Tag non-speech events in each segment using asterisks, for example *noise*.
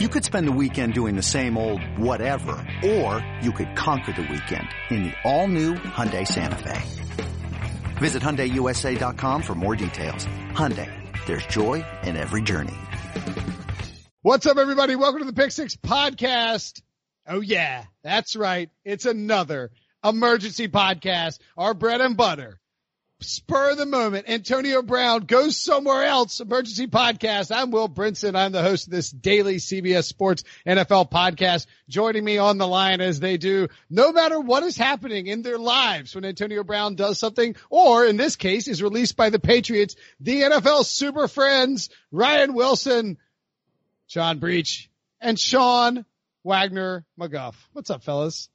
You could spend the weekend doing the same old whatever, or you could conquer the weekend in the all-new Hyundai Santa Fe. Visit HyundaiUSA.com for more details. Hyundai, there's joy in every journey. What's up, everybody? Welcome to the Pick Six Podcast. Oh yeah, that's right. It's another emergency podcast. Our bread and butter. Spur of the moment. Antonio Brown goes somewhere else. Emergency podcast. I'm Will Brinson. I'm the host of this daily CBS Sports NFL podcast. Joining me on the line as they do, no matter what is happening in their lives when Antonio Brown does something, or in this case is released by the Patriots, the NFL super friends, Ryan Wilson, John Breech, and Sean Wagner McGough. What's up, fellas?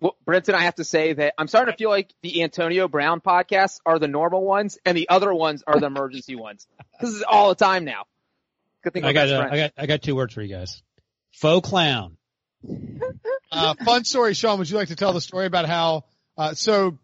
Well, Brinson, I have to say that I'm starting to feel like the Antonio Brown podcasts are the normal ones and the other ones are the emergency *laughs* ones. This is all the time now. Good thing I got, uh, I got, I got two words for you guys. Faux clown. *laughs* uh, fun story, Sean. Would you like to tell the story about how, uh, so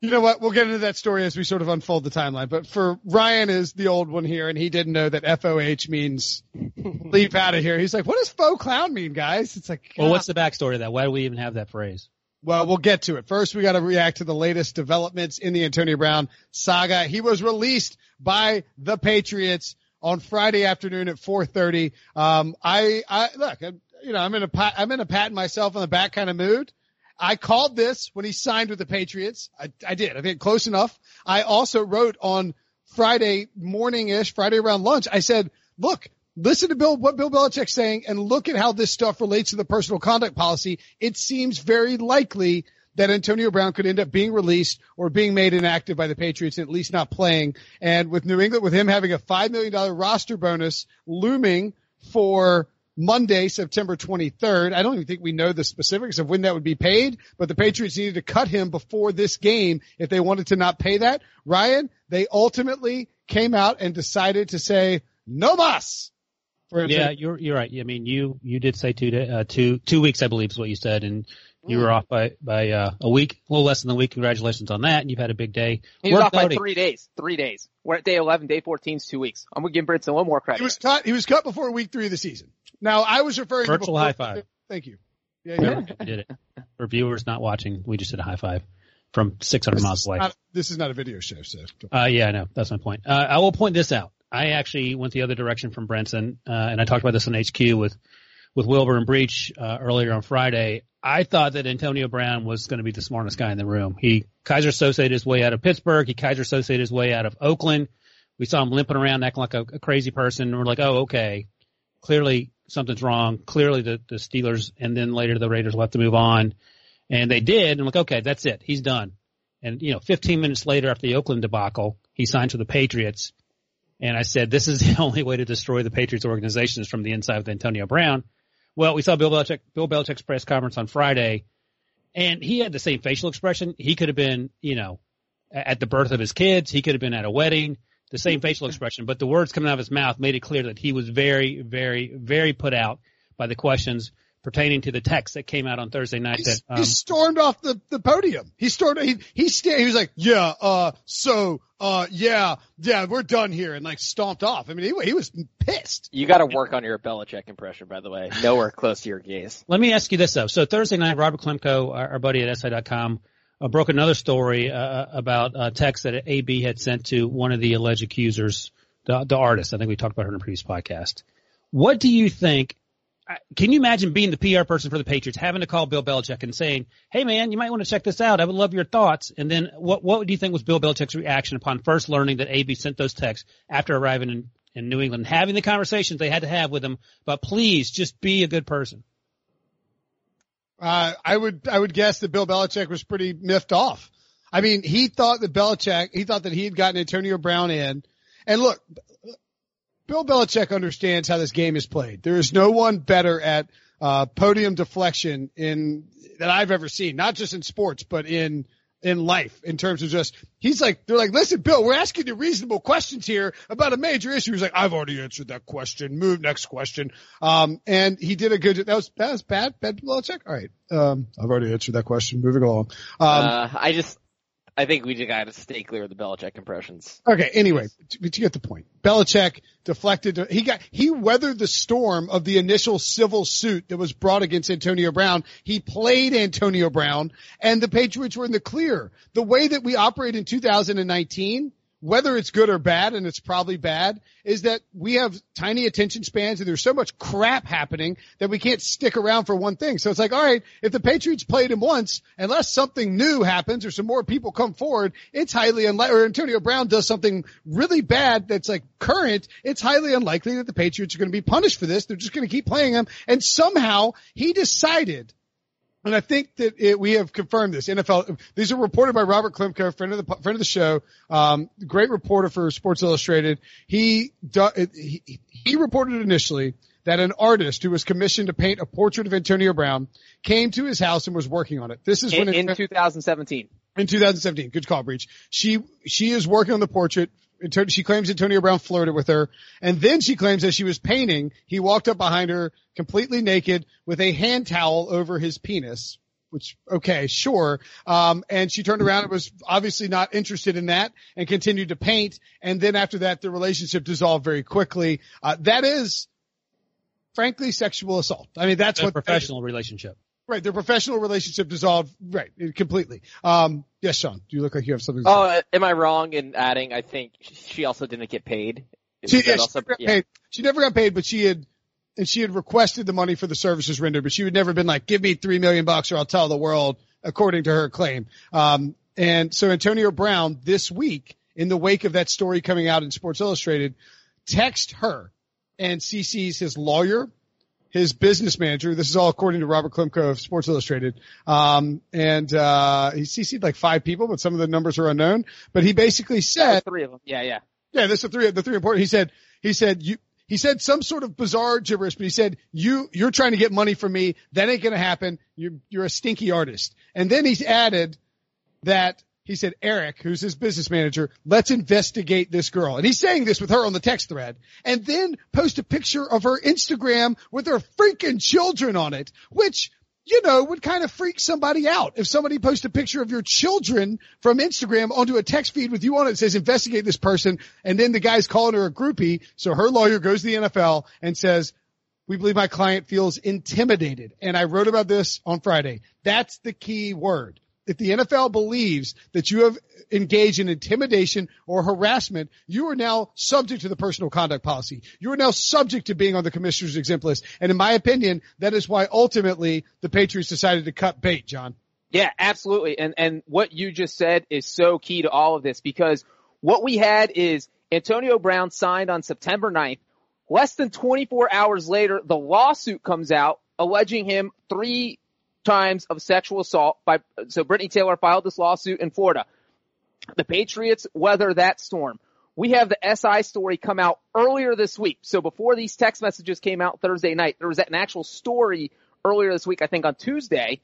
you know what? We'll get into that story as we sort of unfold the timeline. But for Ryan is the old one here, and he didn't know that FOH means *laughs* leave out of here. He's like, what does faux clown mean, guys? It's like, well, what's the backstory to that? Why do we even have that phrase? Well, we'll get to it. First, we got to react to the latest developments in the Antonio Brown saga. He was released by the Patriots on Friday afternoon at 4:30. Um, I, I look, you know, I'm in a, I'm in a pat myself on the back kind of mood. I called this when he signed with the Patriots. I, I did. I think close enough. I also wrote on Friday morning-ish, Friday around lunch. I said, look, listen to Bill, what Bill Belichick's saying and look at how this stuff relates to the personal conduct policy. It seems very likely that Antonio Brown could end up being released or being made inactive by the Patriots, at least not playing. And with New England, with him having a $5 million roster bonus looming for Monday, September 23rd. I don't even think we know the specifics of when that would be paid, but the Patriots needed to cut him before this game if they wanted to not pay that. Ryan, they ultimately came out and decided to say no mas. yeah, you're you're right. I mean, you you did say two uh, two two weeks, I believe, is what you said, and you were off by by uh, a week, a little less than a week. Congratulations on that, and you've had a big day. He was off by three days. Three days. We're at day eleven. Day fourteen is two weeks. I'm gonna give Brinson one more credit. He was cut. He was cut before week three of the season. Now I was referring virtual to virtual high five. Thank you. Yeah, yeah. did it. *laughs* For viewers not watching, we just did a high five from 600 this miles away. Not, this is not a video show, so. Uh, yeah, I know. That's my point. Uh, I will point this out. I actually went the other direction from Brinson, uh, and I talked about this on HQ with, with Wilbur and Breech, uh, earlier on Friday. I thought that Antonio Brown was going to be the smartest guy in the room. He Keyser Söze'd his way out of Pittsburgh. He Keyser Söze'd his way out of Oakland. We saw him limping around acting like a, a crazy person. And we're like, oh, okay. Clearly something's wrong. Clearly the, the Steelers and then later the Raiders will have to move on. And they did. And I'm like, okay, that's it. He's done. And, you know, 15 minutes later after the Oakland debacle, he signed for the Patriots. And I said, this is *laughs* the only way to destroy the Patriots organization is from the inside with Antonio Brown. Well, we saw Bill Belichick, Bill Belichick's press conference on Friday and he had the same facial expression. He could have been, you know, at the birth of his kids. He could have been at a wedding the same facial expression, but the words coming out of his mouth made it clear that he was very, very, very put out by the questions pertaining to the text that came out on Thursday night. That um, he stormed off the, the podium. He stormed. He he sta- He was like, yeah, uh, so, uh, yeah, yeah, we're done here, and like stomped off. I mean, he, he was pissed. You got to work on your Belichick impression, by the way. Nowhere close to your gaze. Let me ask you this though. So Thursday night, Robert Klemko, our, our buddy at SI.com, uh, broke another story uh, about a text that AB had sent to one of the alleged accusers, the, the artist. I think we talked about her in a previous podcast. What do you think? Can you imagine being the PR person for the Patriots, having to call Bill Belichick and saying, "Hey, man, you might want to check this out. I would love your thoughts." And then, what what do you think was Bill Belichick's reaction upon first learning that AB sent those texts after arriving in, in New England, having the conversations they had to have with him? But please, just be a good person. Uh, I would, I would guess that Bill Belichick was pretty miffed off. I mean, he thought that Belichick, he thought that he had gotten Antonio Brown in. And look, Bill Belichick understands how this game is played. There is no one better at, uh, podium deflection in, that I've ever seen, not just in sports, but in, in life in terms of just he's like they're like listen bill we're asking you reasonable questions here about a major issue. He's like i've already answered that question. Move next question. Um and he did a good that was that was bad. Bad Belichick all right. Um i've already answered that question. Moving along. Um uh, i just I think we just got to stay clear of the Belichick impressions. Okay. Anyway, but you get the point. Belichick deflected. He got he weathered the storm of the initial civil suit that was brought against Antonio Brown. He played Antonio Brown, and the Patriots were in the clear. The way that we operate in 2019 whether it's good or bad, and it's probably bad, is that we have tiny attention spans and there's so much crap happening that we can't stick around for one thing. So it's like, all right, if the Patriots played him once, unless something new happens or some more people come forward, it's highly unlikely, or Antonio Brown does something really bad that's like current, it's highly unlikely that the Patriots are going to be punished for this. They're just going to keep playing him. And somehow he decided and I think that it, we have confirmed this. NFL, these are reported by Robert Klemko, friend of the friend of the show, um, great reporter for Sports Illustrated. He, he he reported initially that an artist who was commissioned to paint a portrait of Antonio Brown came to his house and was working on it. This is in, when in 2017. In 2017, good call, Breech. She she is working on the portrait she claims Antonio Brown flirted with her. And then she claims as she was painting, he walked up behind her completely naked with a hand towel over his penis, which, okay, sure. Um, and she turned around and was obviously not interested in that and continued to paint. And then after that, the relationship dissolved very quickly. Uh, that is frankly sexual assault. I mean, that's a what professional relationship. Right, their professional relationship dissolved. Right, completely. Um, yes, Sean. Do you look like you have something? To oh, am I wrong in adding? I think she also didn't get paid. She, yeah, also, she, never yeah. paid. she never got paid, but she had, and she had requested the money for the services rendered, but she would never been like, "Give me three million bucks, or I'll tell the world." According to her claim. Um, and so Antonio Brown this week, in the wake of that story coming out in Sports Illustrated, text her and CC's his lawyer his business manager. This is all according to Robert Klemko of Sports Illustrated. Um, and, uh, he CC'd like five people, but some of the numbers are unknown. But he basically said, three of them. Yeah, yeah. Yeah, this is the three, the three important. He said, he said, you, he said some sort of bizarre gibberish, but he said, you, you're trying to get money from me. That ain't going to happen. You're, you're a stinky artist. And then he's added that he said, Eric, who's his business manager, let's investigate this girl. And he's saying this with her on the text thread and then post a picture of her Instagram with her freaking children on it, which, you know, would kind of freak somebody out. If somebody posts a picture of your children from Instagram onto a text feed with you on it, it says investigate this person. And then the guy's calling her a groupie. So her lawyer goes to the NFL and says, we believe my client feels intimidated. And I wrote about this on Friday. That's the key word if the NFL believes that you have engaged in intimidation or harassment, you are now subject to the personal conduct policy. You are now subject to being on the commissioner's exempt list. And in my opinion, that is why ultimately the Patriots decided to cut bait, John. Yeah, absolutely. And, and what you just said is so key to all of this because what we had is Antonio Brown signed on September 9th. Less than 24 hours later, the lawsuit comes out alleging him three times of sexual assault by, so Brittany Taylor filed this lawsuit in Florida. The Patriots weather that storm. We have the SI story come out earlier this week. So before these text messages came out Thursday night, there was an actual story earlier this week, I think on Tuesday.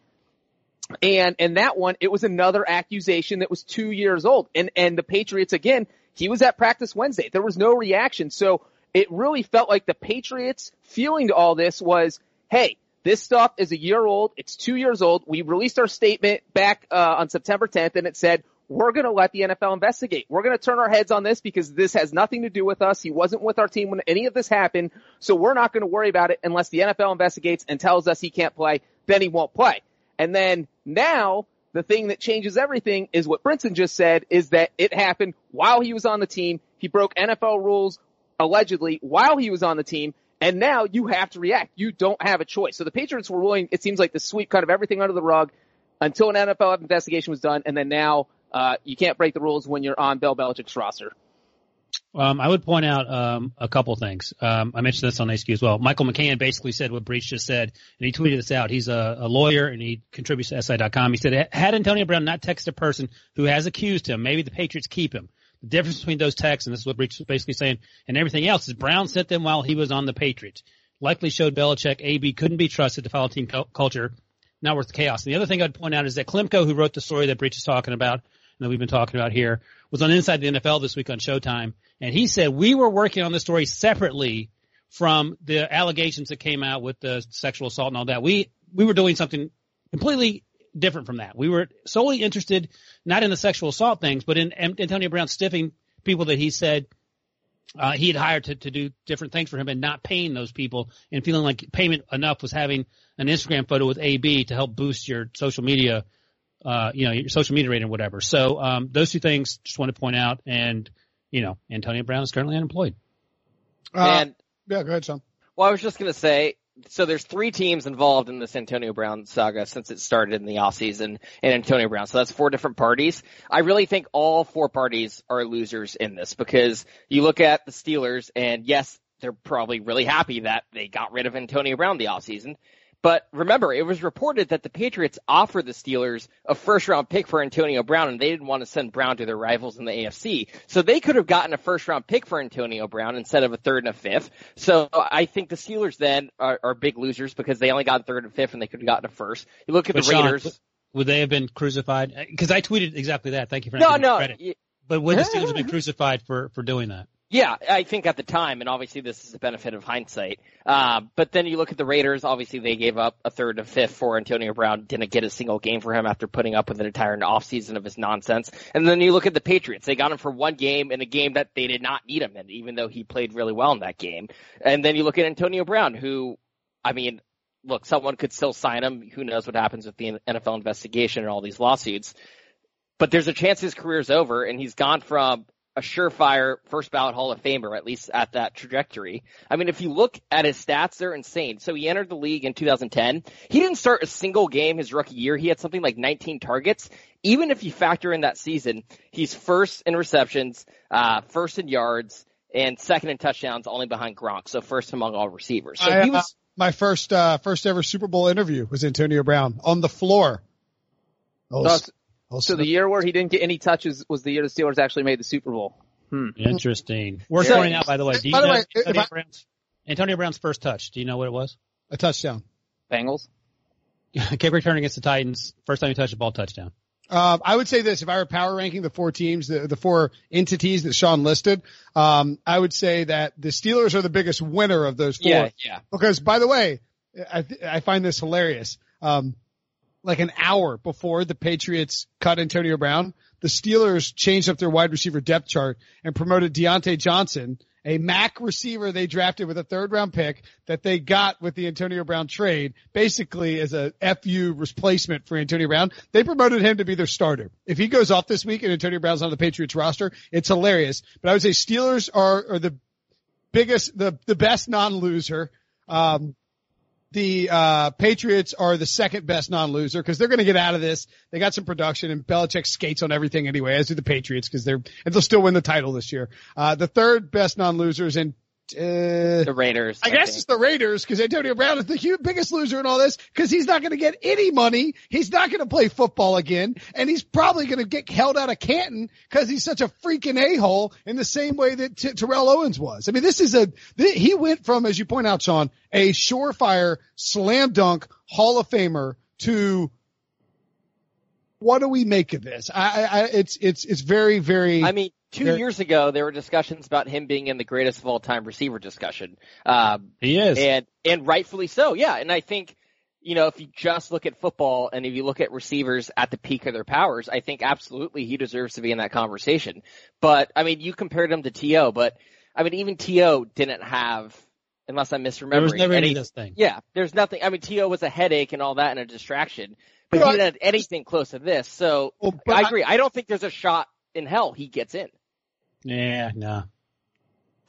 And in that one, it was another accusation that was two years old. And, and the Patriots again, he was at practice Wednesday. There was no reaction. So it really felt like the Patriots feeling to all this was, hey, this stuff is a year old. It's two years old. We released our statement back uh, on September 10th, and it said we're going to let the NFL investigate. We're going to turn our heads on this because this has nothing to do with us. He wasn't with our team when any of this happened, so we're not going to worry about it unless the NFL investigates and tells us he can't play. Then he won't play. And then now the thing that changes everything is what Brinson just said is that it happened while he was on the team. He broke NFL rules allegedly while he was on the team. And now you have to react. You don't have a choice. So the Patriots were willing, it seems like, to sweep kind of everything under the rug until an NFL investigation was done. And then now, uh, you can't break the rules when you're on Bill Belichick's roster. Um, I would point out um, a couple things. Um, I mentioned this on HQ as well. Michael McCann basically said what Breech just said, and he tweeted this out. He's a, a lawyer and he contributes to SI.com. He said, had Antonio Brown not texted a person who has accused him, maybe the Patriots keep him. The difference between those texts, and this is what was basically saying, and everything else is Brown sent them while he was on the Patriots. Likely showed Belichick AB couldn't be trusted to follow team culture, not worth the chaos. And the other thing I'd point out is that Klemko, who wrote the story that Breech is talking about, and that we've been talking about here, was on Inside the NFL this week on Showtime, and he said we were working on the story separately from the allegations that came out with the sexual assault and all that. We we were doing something completely different from that. We were solely interested not in the sexual assault things, but in Antonio Brown stiffing people that he said uh, he had hired to, to do different things for him and not paying those people and feeling like payment enough was having an Instagram photo with AB to help boost your social media, uh, you know, your social media rating or whatever. So, um, those two things just want to point out. And, you know, Antonio Brown is currently unemployed. Uh, and yeah, go ahead, Sean. well, I was just going to say, so there's three teams involved in this Antonio Brown saga since it started in the offseason and Antonio Brown. So that's four different parties. I really think all four parties are losers in this because you look at the Steelers and yes, they're probably really happy that they got rid of Antonio Brown the offseason. But remember, it was reported that the Patriots offered the Steelers a first round pick for Antonio Brown and they didn't want to send Brown to their rivals in the AFC. So they could have gotten a first round pick for Antonio Brown instead of a third and a fifth. So I think the Steelers then are, are big losers because they only got third and fifth and they could have gotten a first. You look at But the Sean, Raiders. Would they have been crucified? Uh, because I tweeted exactly that. Thank you for no, not giving me no. credit. y- But would the Steelers have *laughs* been crucified for, for doing that? Yeah, I think at the time, and obviously this is the benefit of hindsight. Uh, but then you look at the Raiders, obviously they gave up a third and fifth for Antonio Brown, didn't get a single game for him after putting up with an entire offseason of his nonsense. And then you look at the Patriots, they got him for one game in a game that they did not need him in, even though he played really well in that game. And then you look at Antonio Brown, who, I mean, look, someone could still sign him. Who knows what happens with the NFL investigation and all these lawsuits. But there's a chance his career's over and he's gone from a surefire first ballot Hall of Famer, at least at that trajectory. I mean, if you look at his stats, they're insane. So he entered the league in 2010. He didn't start a single game his rookie year. He had something like 19 targets. Even if you factor in that season, he's first in receptions, uh, first in yards, and second in touchdowns, only behind Gronk. So first among all receivers. So I, he uh, was, my first uh, first ever Super Bowl interview was Antonio Brown on the floor. Oh, So, s- so the year where he didn't get any touches was the year the Steelers actually made the Super Bowl. Interesting. Worth So- pointing out, by the way. Do you By the know way, Antonio, I- Brown's, Antonio Brown's first touch? Do you know what it was? a touchdown. Bengals. *laughs* Kick return against the Titans. First time he touched a ball, touchdown. Um, I would say this: if I were power ranking the four teams, the, the four entities that Sean listed, um, I would say that the Steelers are the biggest winner of those four. yeah, yeah. Because, by the way, I, th- I find this hilarious. Um, like an hour before the Patriots cut Antonio Brown, the Steelers changed up their wide receiver depth chart and promoted Diontae Johnson, a MAC receiver they drafted with a third round pick that they got with the Antonio Brown trade, basically as a FU replacement for Antonio Brown. They promoted him to be their starter. If he goes off this week and Antonio Brown's on the Patriots roster, it's hilarious. But I would say Steelers are, are the biggest, the, the best non-loser. Um, the uh, Patriots are the second best non-loser because they're going to get out of this. They got some production, and Belichick skates on everything anyway, as do the Patriots because they're and they'll still win the title this year. Uh, the third best non-losers, and uh, The Raiders. I guess think. it's the Raiders because Antonio Brown is the huge, biggest loser in all this because he's not going to get any money. He's not going to play football again, and he's probably going to get held out of Canton because he's such a freaking a hole in the same way that T- Terrell Owens was. I mean, this is a th- he went from, as you point out, Sean, a surefire slam dunk Hall of Famer to what do we make of this? I, I, I it's it's it's very very. I mean, two There- years ago, there were discussions about him being in the greatest of all time receiver discussion. Um, He is. and, and rightfully so. Yeah. And I think, you know, if you just look at football and if you look at receivers at the peak of their powers, I think absolutely he deserves to be in that conversation. But I mean, you compared him to T.O., but I mean, even T.O. didn't have, unless I'm misremembering. there was never any any- of this thing. yeah, there's nothing. I mean, T.O. was a headache and all that and a distraction, but Well, he didn't have anything close to this. So Well, I I- agree. I don't think there's a shot in hell he gets in. Yeah, no.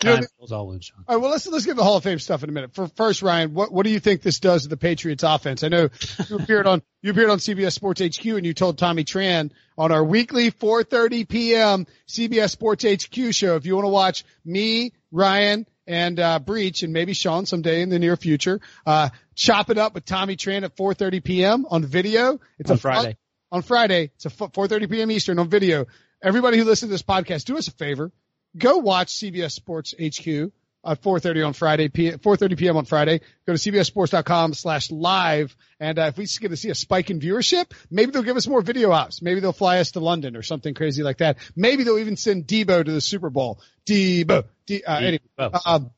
You know, all wounds, Sean. All right, well, let's let's get the Hall of Fame stuff in a minute. For first, Ryan, what what do you think this does to the Patriots offense? I know *laughs* you appeared on you appeared on CBS Sports HQ and you told Tommy Tran on our weekly 4:30 p.m. CBS Sports HQ show if you want to watch me, Ryan, and uh, Breech, and maybe Sean someday in the near future, uh, chop it up with Tommy Tran at 4:30 p.m. on video. It's On a fun- Friday. on Friday. It's a 4:30 p.m. Eastern on video. Everybody who listens to this podcast, do us a favor go watch CBS Sports HQ at 4:30 on Friday, 4:30 p.m. on Friday. Go to cbssports.com slash live, and uh, if we get to see a spike in viewership, maybe they'll give us more video ops. Maybe they'll fly us to London or something crazy like that. Maybe they'll even send Debo to the Super Bowl. Debo. D- uh, anyway, um,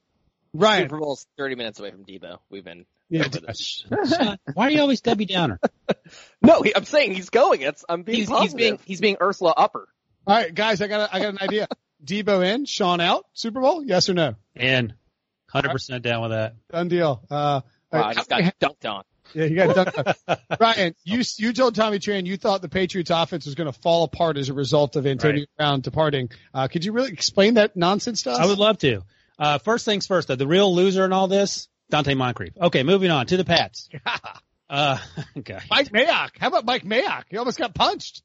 Ryan. Super Bowl's 30 minutes away from Debo. We've been Yeah, over this. Sean, Why are you always Debbie Downer? *laughs* no, he, I'm saying he's going. It's I'm being He's, positive. he's being he's being Ursula Upper. All right, guys, I got a, I got an idea. *laughs* Debo in, Sean out, Super Bowl, yes or no? And 100% down with that. Done deal. Uh, Wow, I just got dunked on. yeah, you got done. *laughs* Ryan, you you told Tommy Tran you thought the Patriots offense was going to fall apart as a result of Antonio Right. Brown departing. Uh, could you really explain that nonsense to us? I would love to. Uh, first things first, though, the real loser in all this, Donte Moncrief. Okay, moving on to the Pats. *laughs* Uh, *laughs* okay. Mike Mayock. How about Mike Mayock? He almost got punched.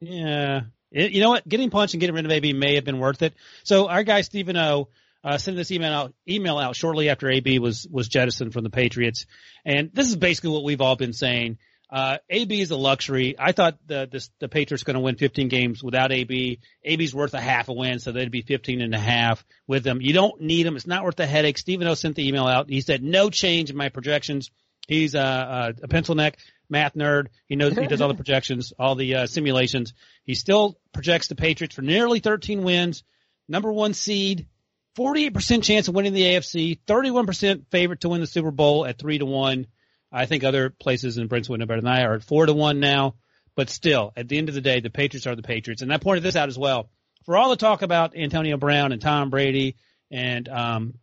Yeah. It- you know what? Getting punched and getting rid of AB may have been worth it. So our guy Stephen O. Uh, sent this email out, email out shortly after AB was was jettisoned from the Patriots, and this is basically what we've all been saying. Uh, AB is a luxury. I thought the this, the Patriots going to win 15 games without AB. AB's worth a half a win, so they'd be 15 and a half with them. You don't need him. It's not worth the headache. Stephen O. sent the email out. He said no change in my projections. He's a, a, a pencil neck math nerd. He knows he does all the *laughs* projections, all the uh, simulations. He still projects the Patriots for nearly 13 wins, number one seed, 48% chance of winning the AFC, 31% favorite to win the Super Bowl at three to one. I think other places in Brent's would know better than I are at four to one now. But still, at the end of the day, the Patriots are the Patriots. And I pointed this out as well. For all the talk about Antonio Brown and Tom Brady and um,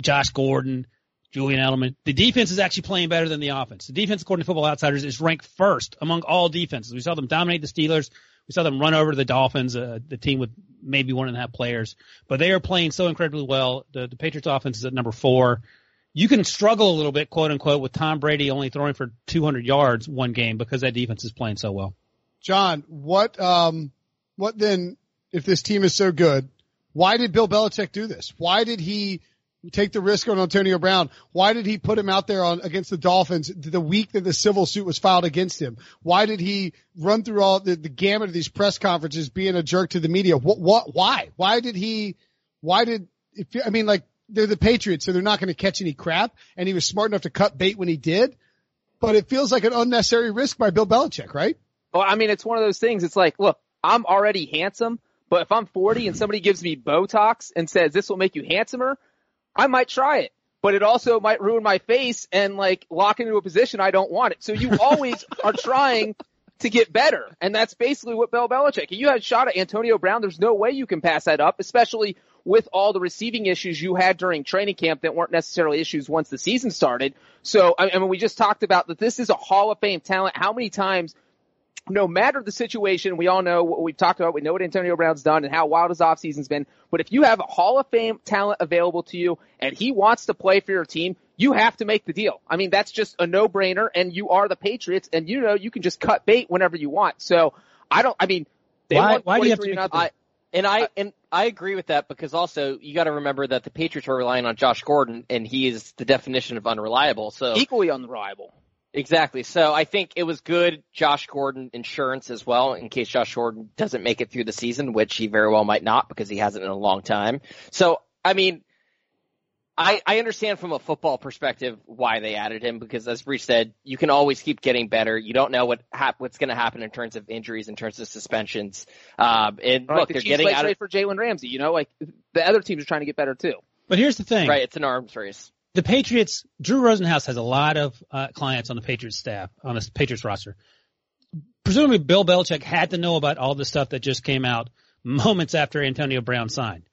Josh Gordon, Julian Edelman, the defense is actually playing better than the offense. The defense, according to Football Outsiders, is ranked first among all defenses. We saw them dominate the Steelers. We saw them run over the Dolphins, uh, the team with maybe one and a half players, but they are playing so incredibly well. The, the Patriots offense is at number four. You can struggle a little bit, quote unquote, with Tom Brady only throwing for 200 yards one game because that defense is playing so well. John, what um what then if this team is so good, why did Bill Belichick do this? Why did he take the risk on Antonio Brown? Why did he put him out there on against the Dolphins the week that the civil suit was filed against him? Why did he run through all the, the gamut of these press conferences being a jerk to the media? What what why? Why did he why did I mean like they're the Patriots, so they're not going to catch any crap and he was smart enough to cut bait when he did. But it feels like an unnecessary risk by Bill Belichick, right? Well, I mean, it's one of those things. It's like, look, I'm already handsome, but if I'm 40 and somebody gives me Botox and says this will make you handsomer, I might try it. But it also might ruin my face and like lock into a position I don't want it. So you always *laughs* are trying to get better. And that's basically what Bill Belichick. You had a shot at Antonio Brown. There's no way you can pass that up, especially with all the receiving issues you had during training camp that weren't necessarily issues once the season started. So, I I mean, we just talked about that this is a Hall of Fame talent. How many times no matter the situation, we all know what we've talked about. We know what Antonio Brown's done and how wild his offseason's been. But if you have a Hall of Fame talent available to you and he wants to play for your team, you have to make the deal. I mean, that's just a no-brainer and you are the Patriots and you know you can just cut bait whenever you want. So I don't, I mean, they Why- won why do you have to 23 make nothing. I, and I uh, and I agree with that because also you got to remember that the Patriots are relying on Josh Gordon, and he is the definition of unreliable. So equally unreliable. Exactly. So I think it was good Josh Gordon insurance as well in case Josh Gordon doesn't make it through the season, which he very well might not because he hasn't in a long time. So I mean, I I understand from a football perspective why they added him because as Breech said, you can always keep getting better. You don't know what hap- what's going to happen in terms of injuries, in terms of suspensions. Um, and Like look, the they're Chiefs getting like out of for Jalen Ramsey, you know, like the other teams are trying to get better too. But here's the thing. Right, it's an arms race. The Patriots, Drew Rosenhaus has a lot of uh, clients on the Patriots staff, on the Patriots roster. Presumably Bill Belichick had to know about all the stuff that just came out moments after Antonio Brown signed.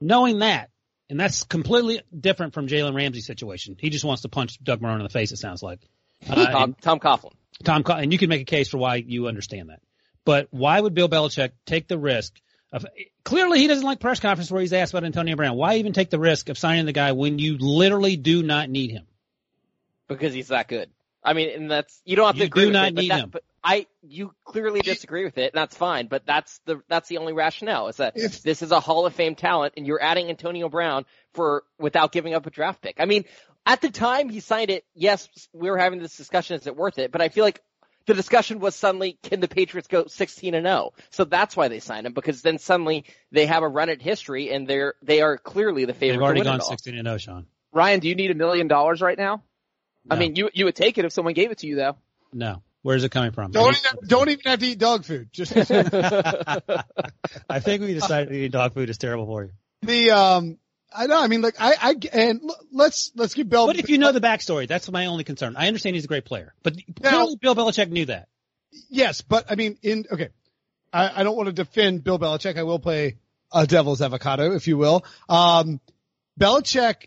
Knowing that, and that's completely different from Jalen Ramsey's situation. He just wants to punch Doug Marrone in the face, it sounds like. Uh, Tom, Tom Coughlin. Tom, and you can make a case for why you understand that. But why would Bill Belichick take the risk of, clearly he doesn't like press conference where he's asked about Antonio Brown. Why even take the risk of signing the guy when you literally do not need him? because he's that good. I mean, and that's you don't have to You agree do with not it, but need that- him. But I, you clearly disagree with it, and that's fine. But that's the that's the only rationale is that If- this is a Hall of Fame talent, and you're adding Antonio Brown for without giving up a draft pick. I mean, at the time he signed it, yes, we were having this discussion: is it worth it? But I feel like the discussion was suddenly, can the Patriots go 16 and 0? So that's why they signed him because then suddenly they have a run at history, and they're they are clearly the favorite. They've already to win gone 16 and 0, Sean. Ryan, do you need a million dollars right now? I mean, you you would take it if someone gave it to you though. No. Where's it coming from? Don't even, don't even have to eat dog food. Just *laughs* I think we decided to eat dog food is terrible for you. the um I know. I mean, like I, I and let's let's give Bill. What if you know the backstory? That's my only concern. I understand he's a great player, but now, Bill Belichick knew that. Yes, but I mean, in okay, I, I don't want to defend Bill Belichick. I will play a devil's avocado, if you will. Um, Belichick,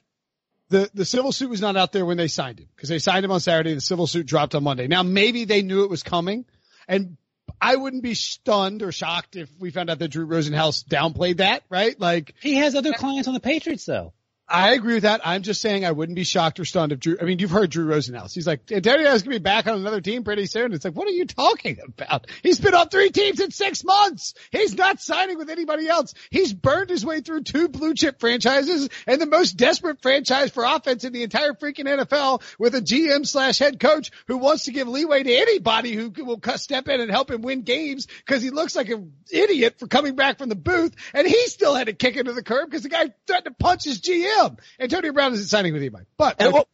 the the civil suit was not out there when they signed him because they signed him on Saturday. The civil suit dropped on Monday. Now maybe they knew it was coming, and I wouldn't be stunned or shocked if we found out that Drew Rosenhaus downplayed that, right? Like he has other clients on the Patriots though. I agree with that. I'm just saying I wouldn't be shocked or stunned if Drew, I mean, you've heard Drew Rosenhaus. He's like, Antonio is to be back on another team pretty soon. It's like, what are you talking about? He's been on three teams in six months. He's not signing with anybody else. He's burned his way through two blue chip franchises and the most desperate franchise for offense in the entire freaking NFL with a GM slash head coach who wants to give leeway to anybody who will step in and help him win games because he looks like an idiot for coming back from the booth. And he still had to kick into the curb because the guy threatened to punch his GM him. Antonio Brown isn't signing with anybody. But and, well,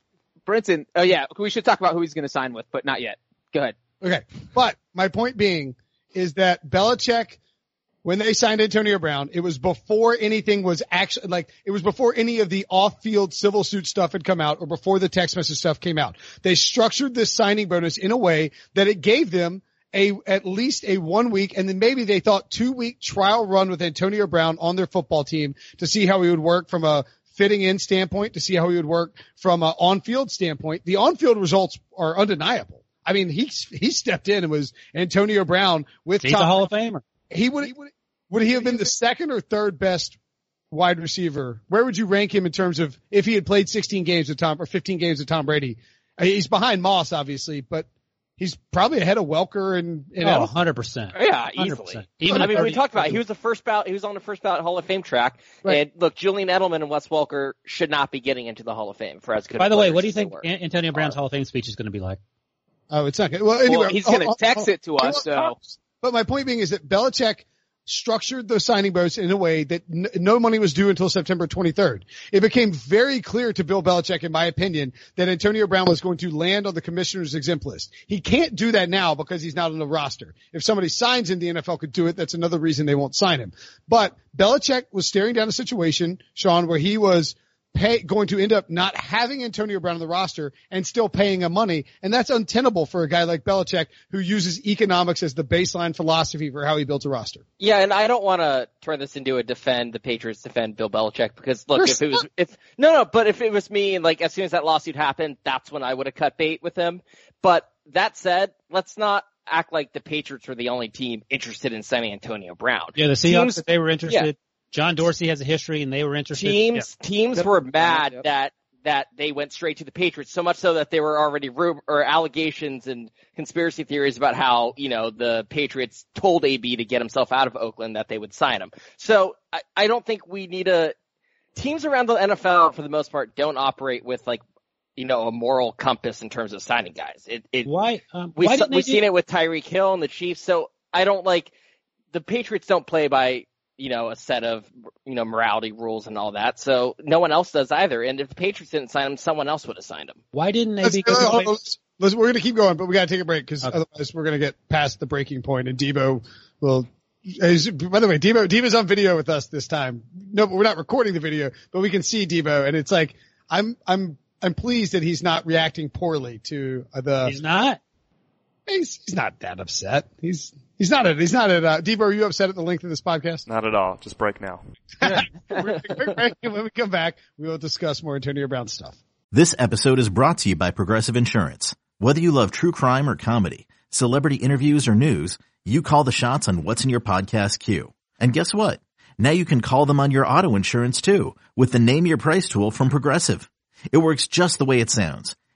Brinson, oh yeah, we should talk about who he's going to sign with, but not yet. Go ahead. Okay, but my point being is that Belichick, when they signed Antonio Brown, it was before anything was actually like it was before any of the off-field civil suit stuff had come out, or before the text message stuff came out. They structured this signing bonus in a way that it gave them a at least a one week and then maybe they thought two week trial run with Antonio Brown on their football team to see how he would work from a fitting in standpoint to see how he would work from an on-field standpoint. The on-field results are undeniable. I mean, he he stepped in and was Antonio Brown with He's a Hall of Famer. He would he would would he have been the second or third best wide receiver? Where would you rank him in terms of if he had played 16 games with Tom or 15 games with Tom Brady? Uh, he's behind Moss, obviously, but he's probably ahead of Welker and, and oh, 100%. Yeah, easily. 100%. Even I mean, we talked about it. he was the first ballot, he was on the first ballot Hall of Fame track. Right. And look, Julian Edelman and Wes Welker should not be getting into the Hall of Fame for as good. By the way, what do you think Antonio Brown's Hall of Fame speech is going to be like? Oh, it's not good. Well, anyway, well, he's going to text it to us. So, but my point being is that Belichick structured the signing bonus in a way that n- no money was due until September 23rd. It became very clear to Bill Belichick, in my opinion, that Antonio Brown was going to land on the commissioner's exempt list. He can't do that now because he's not on the roster. If somebody signs him, the NFL could do it. That's another reason they won't sign him. But Belichick was staring down a situation, Sean, where he was – pay, going to end up not having Antonio Brown on the roster and still paying him money. And that's untenable for a guy like Belichick who uses economics as the baseline philosophy for how he builds a roster. Yeah, and I don't want to turn this into a defend the Patriots defend Bill Belichick because look, You're if it was, if, no, no, but if it was me and like as soon as that lawsuit happened, that's when I would have cut bait with him. But that said, let's not act like the Patriots were the only team interested in signing Antonio Brown. Yeah, the Seahawks, Teams, they were interested. Yeah. John Dorsey has a history, and they were interested. Teams yeah. teams were mad yep. that that they went straight to the Patriots, so much so that there were already room or allegations and conspiracy theories about how you know the Patriots told AB to get himself out of Oakland that they would sign him. So I, I don't think we need a teams around the NFL for the most part don't operate with like you know a moral compass in terms of signing guys. It, it why um, we why we've seen it with Tyreek Hill and the Chiefs. So I don't like the Patriots don't play by you know, a set of, you know, morality rules and all that. So no one else does either. And if the Patriots didn't sign him, someone else would have signed him. Why didn't they? Let's, uh, let's, let's, we're going to keep going, but we got to take a break because okay. otherwise we're going to get past the breaking point and Debo will by the way, Debo, Debo's on video with us this time. No, but we're not recording the video, but we can see Debo and it's like, I'm, I'm, I'm pleased that he's not reacting poorly to the. He's not. He's, he's not that upset. He's, He's not at, he's not at, uh, Debo, are you upset at the length of this podcast? Not at all. Just break now. *laughs* quick break. When we come back, we will discuss more Antonio Brown stuff. This episode is brought to you by Progressive Insurance. Whether you love true crime or comedy, celebrity interviews or news, you call the shots on what's in your podcast queue. And guess what? Now you can call them on your auto insurance too with the Name Your Price tool from Progressive. It works just the way it sounds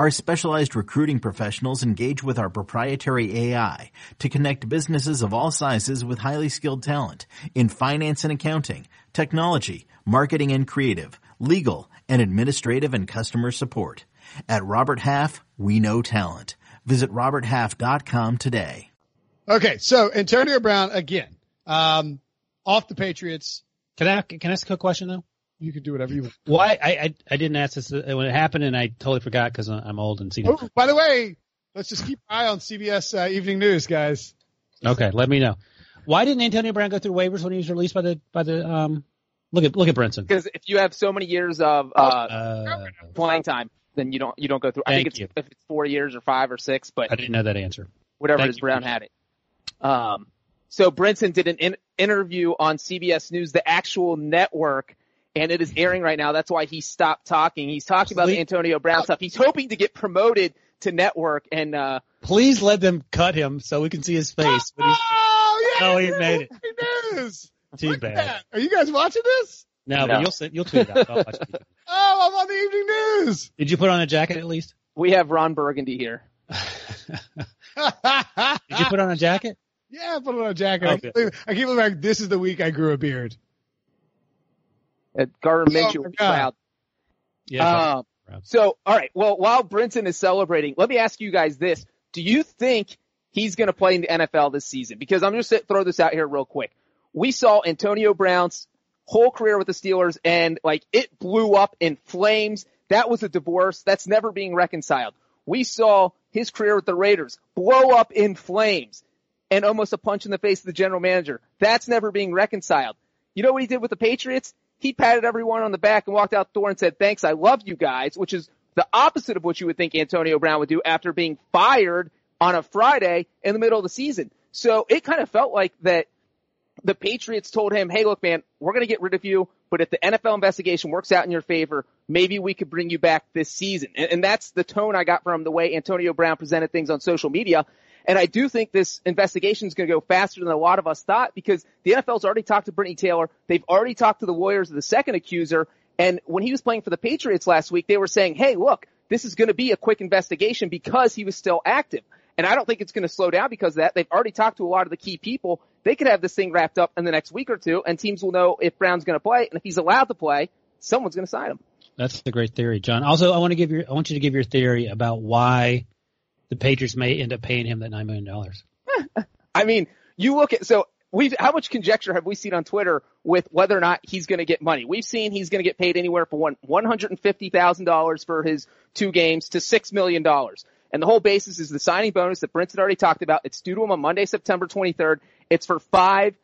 Our specialized recruiting professionals engage with our proprietary AI to connect businesses of all sizes with highly skilled talent in finance and accounting, technology, marketing and creative, legal, and administrative and customer support. At Robert Half, we know talent. Visit RobertHalf.com today. Okay, so Antonio Brown again, um, off the Patriots. Can I can I ask a quick question though? You can do whatever you want. Why I I, I didn't ask this uh, when it happened and I totally forgot because I'm old and seen Oh, by the way, let's just keep an eye on CBS uh, Evening News, guys. Okay, let me know. Why didn't Antonio Brown go through waivers when he was released by the by the um? Look at look at Brinson. Because if you have so many years of uh, Uh, playing time, then you don't you don't go through. I Thank think it's you. if it's four years or five or six, but I didn't know that answer. whatever Thank it is, you. Brown had it. Um, so Brinson did an in- interview on CBS News, the actual network, and it is airing right now. That's why he stopped talking. He's talking about the Antonio Brown stuff. He's hoping to get promoted to network, and uh, Please let them cut him so we can see his face. But he's *laughs* Oh, yeah! Oh, he made it. Evening News. too Look bad. that. Are you guys watching this? No, No. but you'll send, you'll tweet it out. I'll watch it. *laughs* Oh, I'm on the Evening News. Did you put on a jacket at least? we have Ron Burgundy here. *laughs* Did you put on a jacket? yeah, I put on a jacket. I Okay. can't I can't believe I- this is the week I grew a beard. Uh, Gardner Oh, Minshew my will be God. proud. Yeah. Um, so, all right. Well, while Brinson is celebrating, let me ask you guys this: Do you think he's going to play in the NFL this season? Because I'm just going to throw this out here real quick. We saw Antonio Brown's whole career with the Steelers, and like it blew up in flames. That was a divorce. That's never being reconciled. We saw his career with the Raiders blow up in flames and almost a punch in the face of the general manager. That's never being reconciled. You know what he did with the Patriots? He patted everyone on the back and walked out the door and said, thanks, I love you guys, which is the opposite of what you would think Antonio Brown would do after being fired on a Friday in the middle of the season. So it kind of felt like that the Patriots told him, hey, look, man, we're going to get rid of you, but if the NFL investigation works out in your favor, maybe we could bring you back this season. And, and that's the tone I got from the way Antonio Brown presented things on social media. And I do think this investigation is going to go faster than a lot of us thought because the NFL's already talked to Brittany Taylor. They've already talked to the lawyers of the second accuser. And when he was playing for the Patriots last week, they were saying, hey, look, this is going to be a quick investigation because he was still active. And I don't think it's going to slow down because of that. They've already talked to a lot of the key people. They could have this thing wrapped up in the next week or two, and teams will know if Brown's going to play. And if he's allowed to play, someone's going to sign him. That's a great theory, John. Also, I want to give your I want you to give your theory about why the Patriots may end up paying him that nine million dollars. *laughs* I mean, you look at so we've how much conjecture have we seen on Twitter with whether or not he's going to get money? We've seen he's going to get paid anywhere from one one hundred and fifty thousand dollars for his two games to six million dollars. And the whole basis is the signing bonus that had already talked about. It's due to him on Monday, September 23rd. It's for five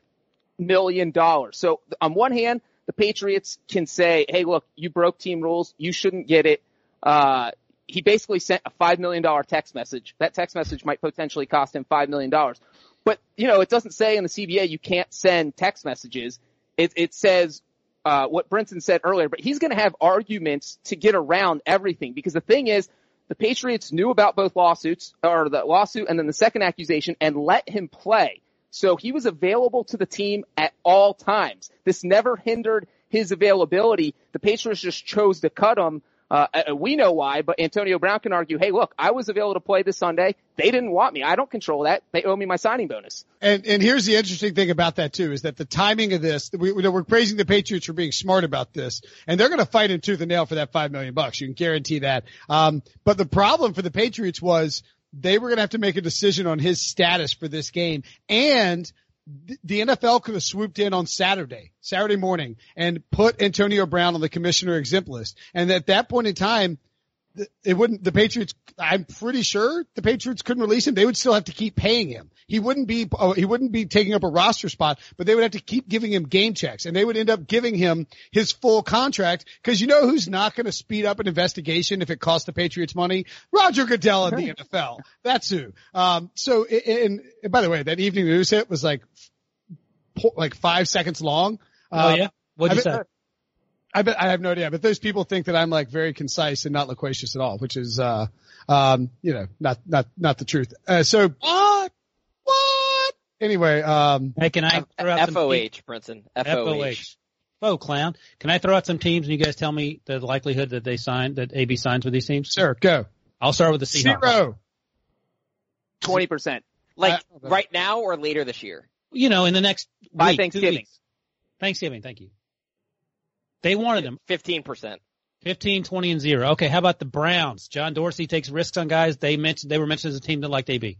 million dollars. So on one hand, the Patriots can say, "Hey, look, you broke team rules. You shouldn't get it." Uh, he basically sent a five million dollar text message. That text message might potentially cost him five million dollars. But you know, it doesn't say in the CBA you can't send text messages. It, it says uh, what Brinson said earlier. But he's going to have arguments to get around everything because the thing is, the Patriots knew about both lawsuits, or the lawsuit and then the second accusation, and let him play. So he was available to the team at all times. This never hindered his availability. The Patriots just chose to cut him. Uh, uh, we know why, but Antonio Brown can argue, hey, look, I was available to play this Sunday. They didn't want me. I don't control that. They owe me my signing bonus. And and here's the interesting thing about that too is that the timing of this we, we- we're praising the Patriots for being smart about this, and they're going to fight him tooth and nail for that five million bucks. You can guarantee that. Um, but the problem for the Patriots was they were going to have to make a decision on his status for this game, and the NFL could have swooped in on Saturday, Saturday morning, and put Antonio Brown on the commissioner exempt list. And at that point in time, it wouldn't, the Patriots, I'm pretty sure the Patriots couldn't release him. They would still have to keep paying him. He wouldn't be, uh, he wouldn't be taking up a roster spot, but they would have to keep giving him game checks and they would end up giving him his full contract because you know who's not going to speed up an investigation if it costs the Patriots money? Roger Goodell in the NFL. That's who. Um, so, and, and by the way, that evening news hit was like, po- like five seconds long. Oh Um, yeah, what'd you I say? Bet- I bet I have no idea, but those people think that I'm like very concise and not loquacious at all, which is, uh, um, you know, not, not, not the truth. Uh, so what? What? Anyway, um, Hey, can I throw out some teams? FOH, Brinson. FOH. FOH. Oh, clown. Can I throw out some teams and you guys tell me the likelihood that they sign, that AB signs with these teams? sir, go. I'll start with the Seahawks. Zero. 20%. Like Uh, right now or later this year? You know, in the next By week, two Thanksgiving. weeks. Thanksgiving, thank you. They wanted him. Fifteen percent. 15, 20, and zero. Okay, how about the Browns? John Dorsey takes risks on guys. They mentioned they were mentioned as a team that liked AB.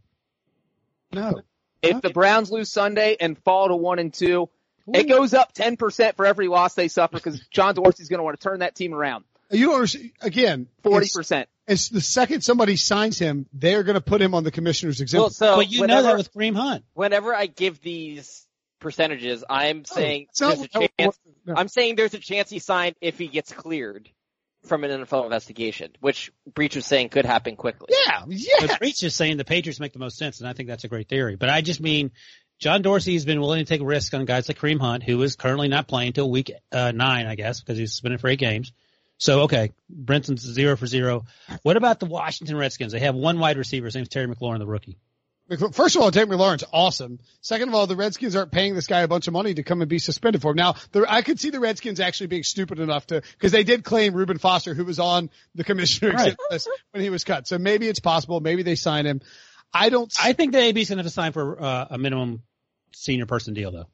No. If the Browns lose Sunday and fall to one and two, it goes up 10% for every loss they suffer because John Dorsey's going to want to turn that team around. You don't understand. Again, forty percent. it's the second somebody signs him, they're going to put him on the commissioner's exempt. Well, so but you whenever, know that with Kareem Hunt. whenever I give these percentages, I'm saying it's not- there's a chance. I'm saying there's a chance he signed if he gets cleared from an NFL investigation, which Breech was saying could happen quickly. yeah, yeah. But Breech is saying the Patriots make the most sense, and I think that's a great theory. But I just mean John Dorsey has been willing to take risks on guys like Kareem Hunt, who is currently not playing until week uh, nine, I guess, because he's suspended for eight games. So okay, Brinson's zero for zero. What about the Washington Redskins? They have one wide receiver. His name's Terry McLaurin, the rookie. First of all, Terry McLaurin, awesome. Second of all, the Redskins aren't paying this guy a bunch of money to come and be suspended for him. Now, the, I could see the Redskins actually being stupid enough to, because they did claim Reuben Foster, who was on the commissioner Right. list when he was cut. So maybe it's possible. Maybe they sign him. I don't. I think the AB's going to have to sign for uh, a minimum senior person deal, though,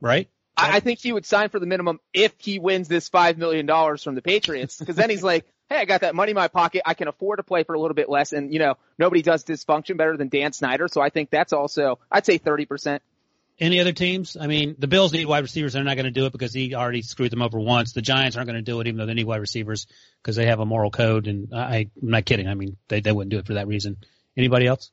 right? I, I think he would sign for the minimum if he wins this five million dollars from the Patriots, because then he's like, "Hey, I got that money in my pocket. I can afford to play for a little bit less." And you know, nobody does dysfunction better than Dan Snyder, so I think that's also, I'd say thirty percent. Any other teams? I mean, the Bills need wide receivers. They're not going to do it because he already screwed them over once. The Giants aren't going to do it even though they need wide receivers because they have a moral code. And I, I'm not kidding. I mean, they, they wouldn't do it for that reason. Anybody else?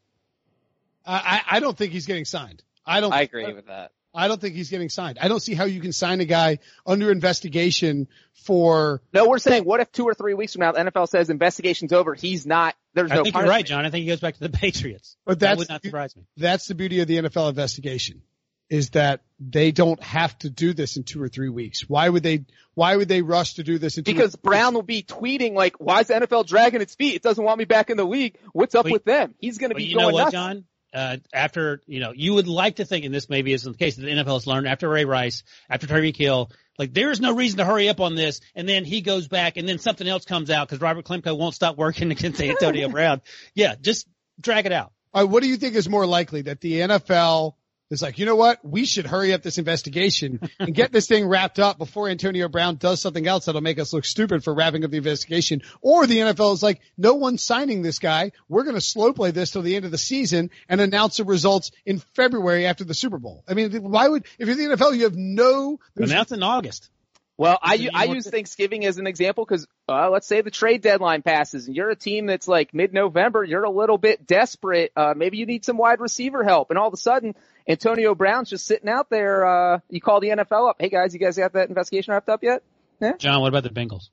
I, I don't think he's getting signed. I don't. I agree with that. I don't think he's getting signed. I don't see how you can sign a guy under investigation for. No, we're saying, what if two or three weeks from now the NFL says investigation's over? He's not. There's I no. think you're right. John. I think he goes back to the Patriots. But that would not surprise me. that's the beauty of the NFL investigation is that they don't have to do this in two or three weeks. Why would they? Why would they rush to do this in two or Because three Brown will be tweeting like, "Why is the NFL dragging its feet? It doesn't want me back in the league. What's up But- with them?" He's going to But be you going know what, nuts. John? Uh, after, you know, you would like to think, and this maybe isn't the case, that the NFL has learned after Ray Rice, after Tyreek Hill, like there is no reason to hurry up on this, and then he goes back, and then something else comes out because Robert Klemko won't stop working *laughs* against Antonio *laughs* Brown. Yeah, just drag it out. All right, what do you think is more likely that the NFL is like, you know what? We should hurry up this investigation and get this thing wrapped up before Antonio Brown does something else that'll make us look stupid for wrapping up the investigation. Or the NFL is like, no one's signing this guy. We're going to slow play this till the end of the season and announce the results in February after the Super Bowl. I mean, why would, if you're the NFL, you have no, there's Announce in August. Well, I, I use Thanksgiving as an example because uh, let's say the trade deadline passes and you're a team that's like mid-November, you're a little bit desperate. Uh, maybe you need some wide receiver help, and all of a sudden Antonio Brown's just sitting out there. Uh, you call the NFL up, hey guys, you guys got that investigation wrapped up yet? Yeah? John, what about the Bengals?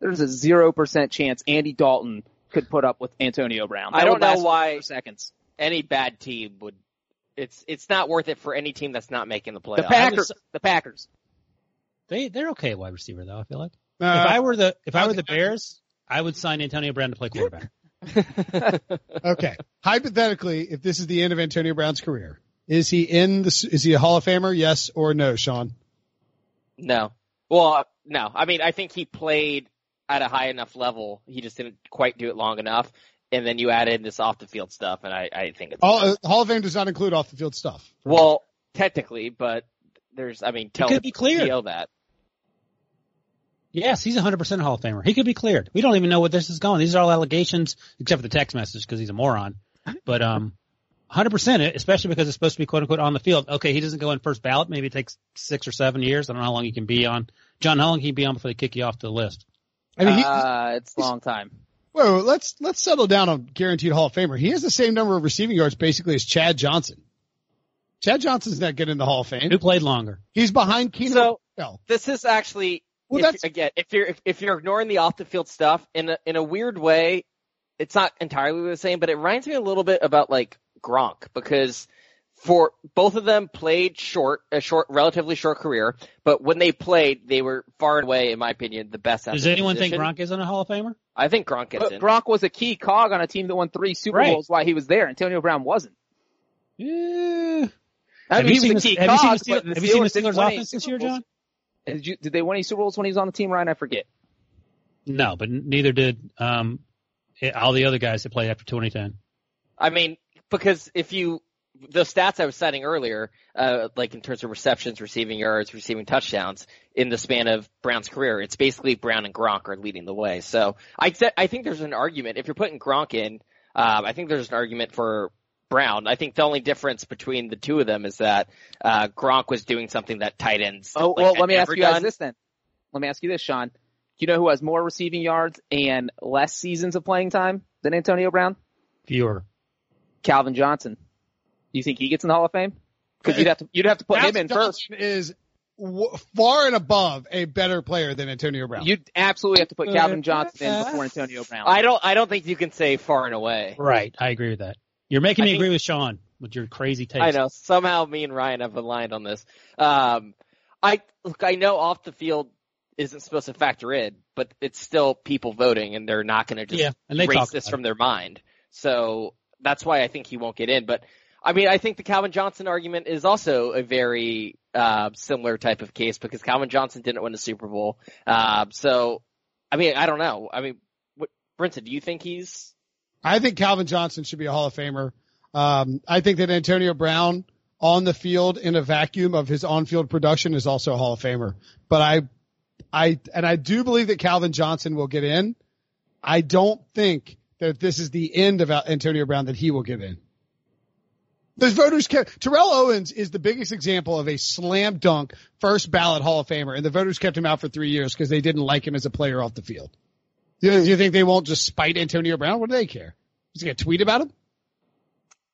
There's a zero percent chance Andy Dalton could put up with Antonio Brown. I don't know why- four seconds. Any bad team would. It's it's not worth it for any team that's not making the playoffs. The Packers, the Packers. They they're okay at wide receiver though. I feel like uh, if I were the if I were the Bears, I would sign Antonio Brown to play quarterback. *laughs* *laughs* okay. Hypothetically, if this is the end of Antonio Brown's career, is he in the, is he a Hall of Famer? Yes or no, Sean? No. Well, no. I mean, I think he played at a high enough level. He just didn't quite do it long enough. And then you add in this off the field stuff, and I, I think it's All, uh, Hall of Fame does not include off the field stuff. well, technically, but there's, I mean, tell could be cleared. TL that. Yes, he's a 100% Hall of Famer. He could be cleared. We don't even know what this is going. These are all allegations, except for the text message because he's a moron. But um, 100%, especially because it's supposed to be quote unquote on the field. Okay, he doesn't go in first ballot. Maybe it takes six or seven years. I don't know how long he can be on. John, how long can he be on before they kick you off the list? I mean, he, uh, it's a long time. whoa, let's let's settle down on guaranteed Hall of Famer. He has the same number of receiving yards basically as Chad Johnson. Chad Johnson's not getting in the Hall of Fame. Who played longer? He's behind Keenan. So- Bell. This is actually, Well, if, that's- again, if you're, if, if you're ignoring the off the field stuff in a, in a weird way, it's not entirely the same, but it reminds me a little bit about like Gronk because for both of them played short, a short, relatively short career, but when they played, they were far and away, in my opinion, the best. Does the anyone think. Gronk isn't a Hall of Famer? I think Gronk gets But in. Gronk was a key cog on a team that won three Super Right. Bowls while he was there. Antonio Brown wasn't. Yeah. I Have mean, you he seen was the- a key have you seen the Steel- but have you seen the Steelers Steelers offense this year, John? Did, you, did they win any Super Bowls when he was on the team, Ryan? I forget. No, but neither did um, all the other guys that played after 2010. I mean, because if you the stats I was citing earlier, uh, like in terms of receptions, receiving yards, receiving touchdowns in the span of Brown's career, it's basically Brown and Gronk are leading the way. So I I think there's an argument if you're putting Gronk in. Um, I think there's an argument for Brown. I think the only difference between the two of them is that uh, Gronk was doing something that tight ends. Oh like, well, let me ask you guys done. this then. Let me ask you this, Sean. Do you know who has more receiving yards and less seasons of playing time than Antonio Brown? Fewer. Calvin Johnson. Do you think he gets in the Hall of Fame? Because you'd have to you'd have to put him in first. Johnson is w- far and above a better player than Antonio Brown. You'd absolutely have to put Uh, Calvin Johnson in before Antonio Brown. I don't. I don't think you can say far and away. Right. I agree with that. You're making I me think- agree with Sean with your crazy takes. I know. Somehow me and Ryan have aligned on this. Um, I look. I know off the field isn't supposed to factor in, but it's still people voting, and they're not going to just Yeah, erase this about from their mind. So that's why I think he won't get in. But I mean, I think the Calvin Johnson argument is also a very uh, similar type of case because Calvin Johnson didn't win a Super Bowl. Um, so I mean, I don't know. I mean, what, Brinson, do you think he's I think Calvin Johnson should be a Hall of Famer. Um, I think that Antonio Brown on the field in a vacuum of his on-field production is also a Hall of Famer. But I, I, and I do believe that Calvin Johnson will get in. I don't think that this is the end of Antonio Brown that he will give in. Those voters kept, Terrell Owens is the biggest example of a slam dunk first ballot Hall of Famer and the voters kept him out for three years because they didn't like him as a player off the field. You, you think they won't just spite Antonio Brown? What do they care? Is he going to tweet about him?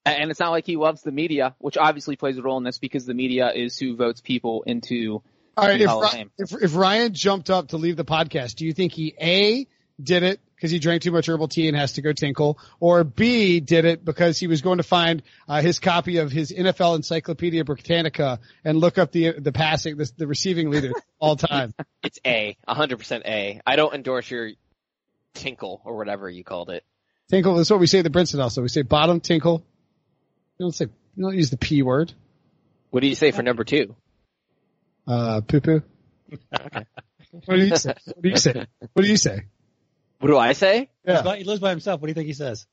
and it's not like he loves the media, which obviously plays a role in this because the media is who votes people into All right. the If, Hall of Fame. if, if Ryan jumped up to leave the podcast, do you think he A, did it because he drank too much herbal tea and has to go tinkle, or B, did it because he was going to find uh, his copy of his NFL Encyclopedia Britannica and look up the the passing, the, the receiving leader all time? *laughs* It's A, 100% A. I don't endorse your tinkle or whatever you called it. Tinkle. That's what we say at the Brinson also. We say bottom tinkle. We don't say, we don't use the P word. What do you say for number two? Uh, poo poo. *laughs* Okay. What do you say? What do you say? What do you say? What do I say? Yeah. He lives by himself. What do you think he says?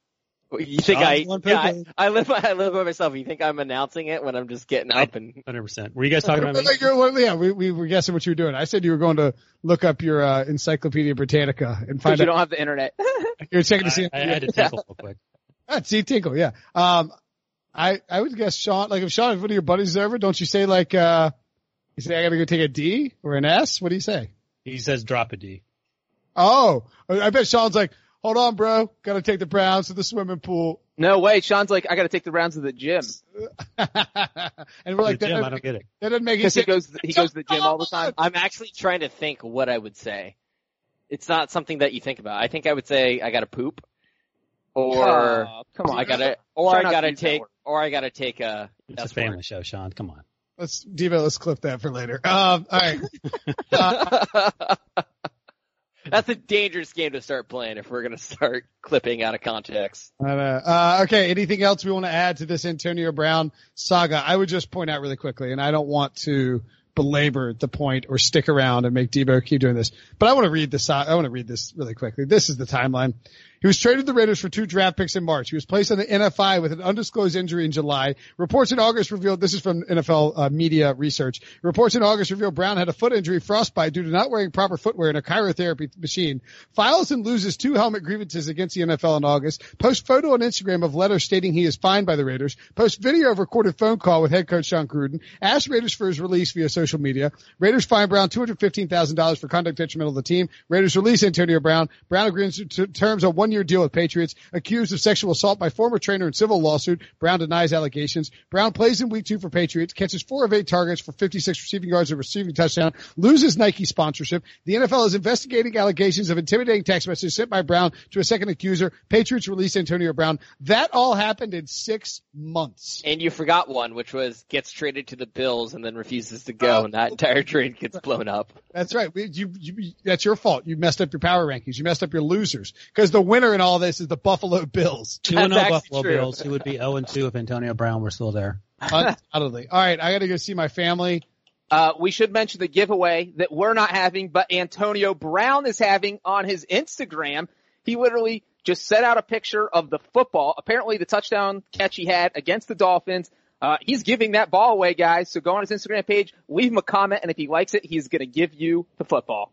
You think I, yeah, I. I live by, I live by myself. You think I'm announcing it when I'm just getting up and, 100%. Were you guys talking about me? *laughs* Like, well, yeah, we, we were guessing what you were doing. I said you were going to look up your uh, Encyclopedia Britannica and because find you don't have the internet. *laughs* You're checking to see. I, I had to tinkle real quick. Ah, see Tinkle, yeah. Um, I I would guess Sean. Like if Sean, if one of your buddies is over, don't you say like uh, you say I got to go take a D or an S? What do you say? He says drop a D. Oh, I bet Sean's like, hold on, bro, got to take the Browns to the swimming pool. no way. Sean's like, I got to take the rounds to the gym *laughs* and we're like, The that, gym, I doesn't, don't get it. that doesn't make any because he sense. goes he goes to the gym all the time. *laughs* I'm actually trying to think what I would say. It's not something that you think about. I think I would say I gotta poop or Oh, come on, I gotta, or I gotta take, or I gotta take a, It's a S family word. show, Sean. Come on. Let's Debo, let's clip that for later. Um, all right. *laughs* Uh, That's a dangerous game to start playing if we're gonna start *laughs* clipping out of context. Uh, okay. Anything else we want to add to this Antonio Brown saga? I would just point out really quickly, and I don't want to belabor the point or stick around and make Debo keep doing this, but I want to read this. I want to read this really quickly. This is the timeline. He was traded to the Raiders for two draft picks in March. He was placed on the NFI with an undisclosed injury in July. Reports in August revealed, this is from NFL uh, media research. Reports in August revealed Brown had a foot injury, frostbite, due to not wearing proper footwear in a cryotherapy machine. Files and loses two helmet grievances against the NFL in August. Post photo on Instagram of letter stating he is fined by the Raiders. Post video of recorded phone call with head coach Jon Gruden. Asked Raiders for his release via social media. Raiders fine Brown $215,000 for conduct detrimental to the team. Raiders release Antonio Brown. Brown agrees to terms of one year deal with Patriots. Accused of sexual assault by former trainer in civil lawsuit. Brown denies allegations. Brown plays in week two for Patriots. Catches four of eight targets for 56 receiving yards and receiving touchdown. Loses Nike sponsorship. The NFL is investigating allegations of intimidating text messages sent by Brown to a second accuser. Patriots release Antonio Brown. That all happened in six months. And you forgot one, which was gets traded to the Bills and then refuses to go, and that entire trade gets blown up. That's right. You, you, that's your fault. You messed up your power rankings. You messed up your losers. Because the winner in all this is the Buffalo Bills. Two and That's zero Buffalo true. Bills. Who would be zero and two if Antonio Brown were still there? Undoubtedly. All right, I got to go see my family. Uh, we should mention the giveaway that we're not having, but Antonio Brown is having on his Instagram. He literally just set out a picture of the football. Apparently the touchdown catch he had against the Dolphins. Uh, he's giving that ball away, guys. So go on his Instagram page, leave him a comment, and if he likes it, he's going to give you the football.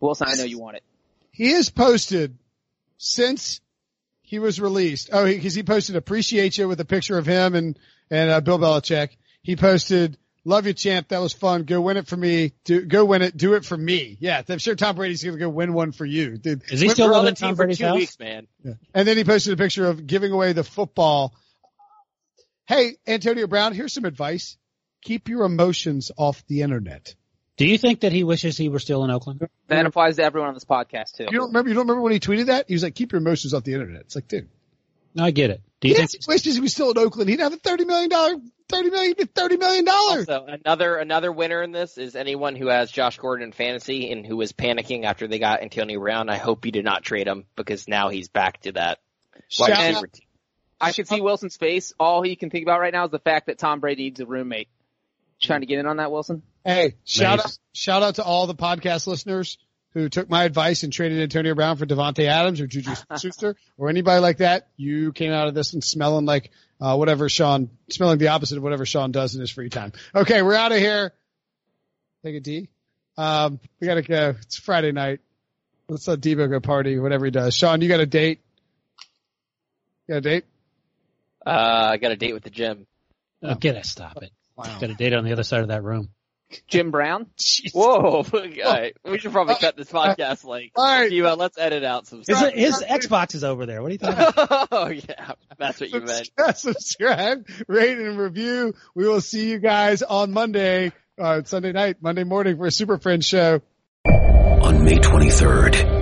Wilson, I know you want it. He has posted since he was released. Oh, because he, he, posted appreciate you with a picture of him and and uh, Bill Belichick. He posted love you, champ. That was fun. Go win it for me. Do, go win it. Do it for me. Yeah, I'm sure Tom Brady's going to go win one for you. Dude, Is he still on the team for two house? weeks, man? Yeah. And then he posted a picture of giving away the football. Hey, Antonio Brown, here's some advice. Keep your emotions off the internet. Do you think that he wishes he were still in Oakland? That applies to everyone on this podcast too. You don't remember? You don't remember when he tweeted that? He was like, "Keep your emotions off the internet." It's like, dude. No, I get it. Do you he think he wishes he was still in Oakland? He'd have a thirty million dollar, thirty million, thirty million dollars. Also, another another winner in this is anyone who has Josh Gordon in fantasy and who was panicking after they got Antonio Brown. I hope you did not trade him because now he's back to that. I can see Wilson's face. All he can think about right now is the fact that Tom Brady needs a roommate. Trying to get in on that, Wilson? Hey, shout nice. out, shout out to all the podcast listeners who took my advice and traded Antonio Brown for Davante Adams or Juju *laughs* Schuster or anybody like that. You came out of this and smelling like, uh, whatever Sean, smelling the opposite of whatever Sean does in his free time. Okay, we're out of here. Take a D. Um, we gotta go. It's Friday night. Let's let Debo go party, whatever he does. Sean, you got a date? You got a date? Uh, I got a date with the gym. Oh, get it. Stop it. Wow. Got a date on the other side of that room. Jim Brown. *laughs* Whoa, right. we should probably cut this podcast like. *laughs* All right, Steve, let's edit out some. Stuff. His, his Xbox is over there. What do you think? *laughs* oh yeah, that's what you meant. Subscribe, rate, and review. We will see you guys on Monday, uh, Sunday night, Monday morning for a Super Friends show. On May 23rd.